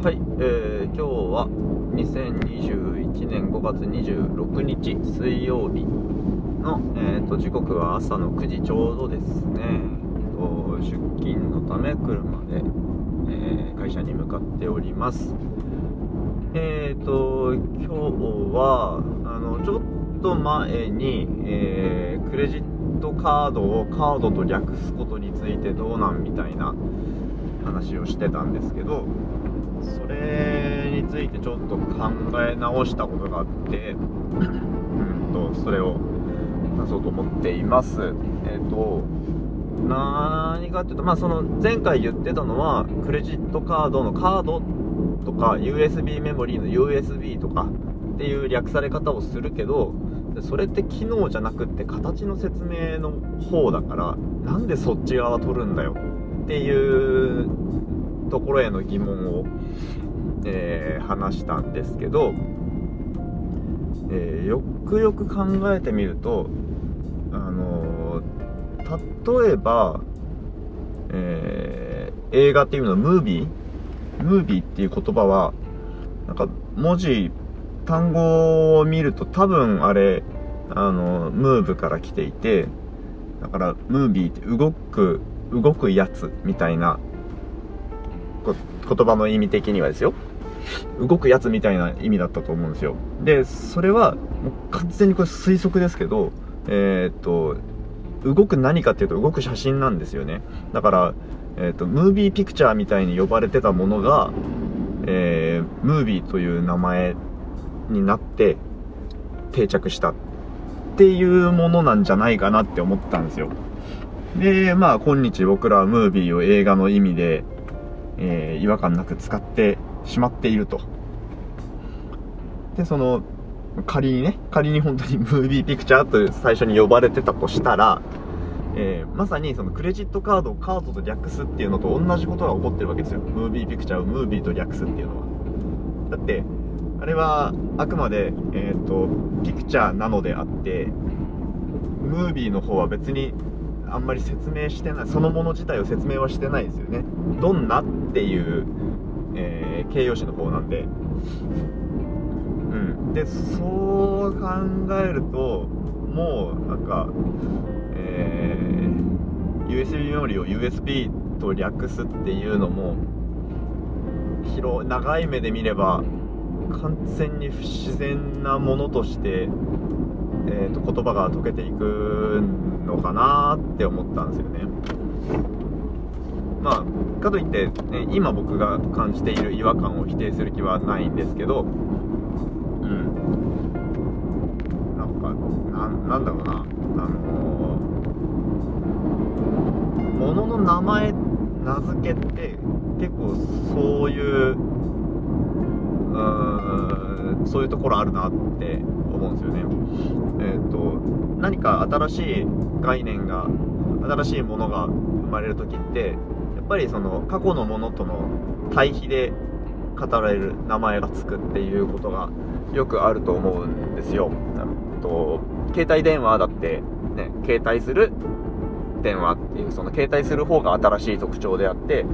はい、えー、今日は2021年5月26日水曜日の、えー、と時刻は朝の9時ちょうどですね、と出勤のため車で、えー会社に向かっております。えーと今日はあのちょっと前に、えークレジットカードをカードと略すことについてどうなんみたいな話をしてたんですけどそれについてちょっと考え直したことがあってうんとそれを話そうと思っています。えっ、と何かっていうとまあその前回言ってたのはクレジットカードのカードとか USB メモリーの USB とかっていう略され方をするけどそれって機能じゃなくって形の説明の方だからなんでそっち側取るんだよっていうところへの疑問を、えー話したんですけど、えーよくよく考えてみるとあのー例えば、えー映画っていうのはムービームービーっていう言葉はなんか文字単語を見ると多分あれあのムーブから来ていてだからムービーって動く動くやつみたいな言葉の意味的にはですよ。動くやつみたいな意味だったと思うんですよ。でそれはもう完全にこれ推測ですけどえーっと動く何かっていうと動く写真なんですよね。だから、えーっとムービーピクチャーみたいに呼ばれてたものが、えームービーという名前になって定着したっていうものなんじゃないかなって思ったんですよ。でまあ今日僕らはムービーを映画の意味で、えー違和感なく使ってしまっていると。でその仮にね仮に本当にムービーピクチャーと最初に呼ばれてたとしたら、えーまさにそのクレジットカードをカードと略すっていうのと同じことが起こってるわけですよ。ムービーピクチャーをムービーと略すっていうのは。だってあれはあくまで、えー、とピクチャーなのであってムービーの方は別にあんまり説明してないそのもの自体を説明はしてないですよね。どんなっていう、えー形容詞の方なんで。うん。でそう考えるともうなんかえー USB メモリを USB と略すっていうのも広長い目で見れば完全に不自然なものとして、えー、と言葉が解けていくのかなって思ったんですよね。まあかといって、ね、今僕が感じている違和感を否定する気はないんですけどうん。なんかなんなんだろうな。あのものの名前名付けって結構そういうそういうところあるなって思うんですよね。えっ、と何か新しい概念が新しいものが生まれる時ってやっぱりその過去のものとの対比で語られる名前がつくっていうことがよくあると思うんですよ。うんと携帯電話だってね携帯する電話っていうその携帯する方が新しい特徴であって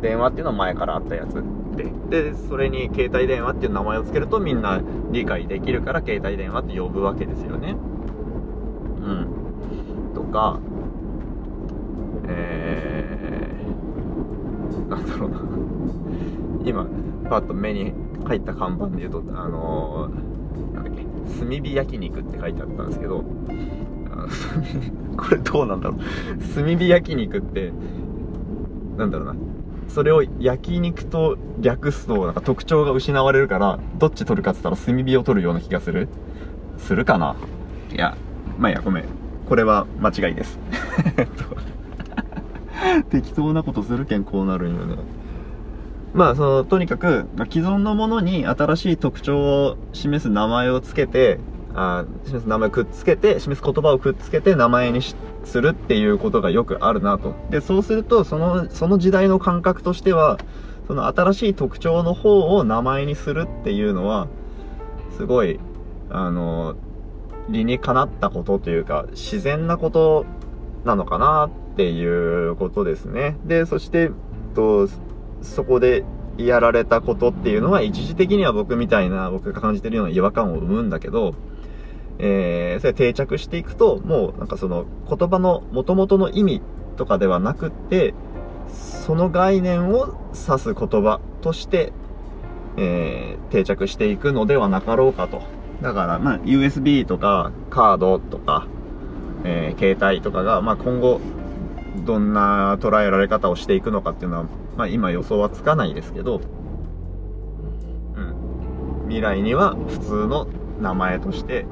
電話っていうのは前からあったやつででそれに携帯電話っていう名前を付けるとみんな理解できるから携帯電話って呼ぶわけですよね。うん。とかえー、なんだろうな。今パッと目に入った看板で言うとあのー、なんだっけ炭火焼肉って書いてあったんですけど これどうなんだろう。炭火焼肉ってなんだろうな。それを焼肉と略すとなんか特徴が失われるからどっち取るかっつったら炭火を取るような気がする。するかな？いやまあいいやごめん。これは間違いです。えっと適当なことするけんこうなるんよね。まあそのとにかく、まあ、既存のものに新しい特徴を示す名前をつけてあ示す名前をくっつけて示す言葉をくっつけて名前にするっていうことがよくあるなと。でそうするとそのその時代の感覚としてはその新しい特徴の方を名前にするっていうのはすごいあの理にかなったことというか自然なことなのかなっていうことですね。でそしてとそこでやられたことっていうのは一時的には僕みたいな僕が感じてるような違和感を生むんだけど、えー、それ定着していくと、もうなんかその言葉の元々の意味とかではなくって、その概念を指す言葉として、えー、定着していくのではなかろうかと。だから、まあ、USB とか、カードとか、えー、携帯とかが、まあ、今後、どんな捉えられ方をしていくのかっていうのは、まあ、今予想はつかないですけど、うん。未来には普通の名前として、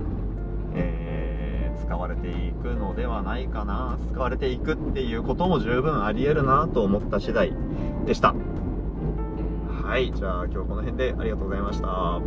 使われていくのではないかな。使われていくっていうことも十分ありえるなと思った次第でした。はいじゃあ今日この辺でありがとうございました。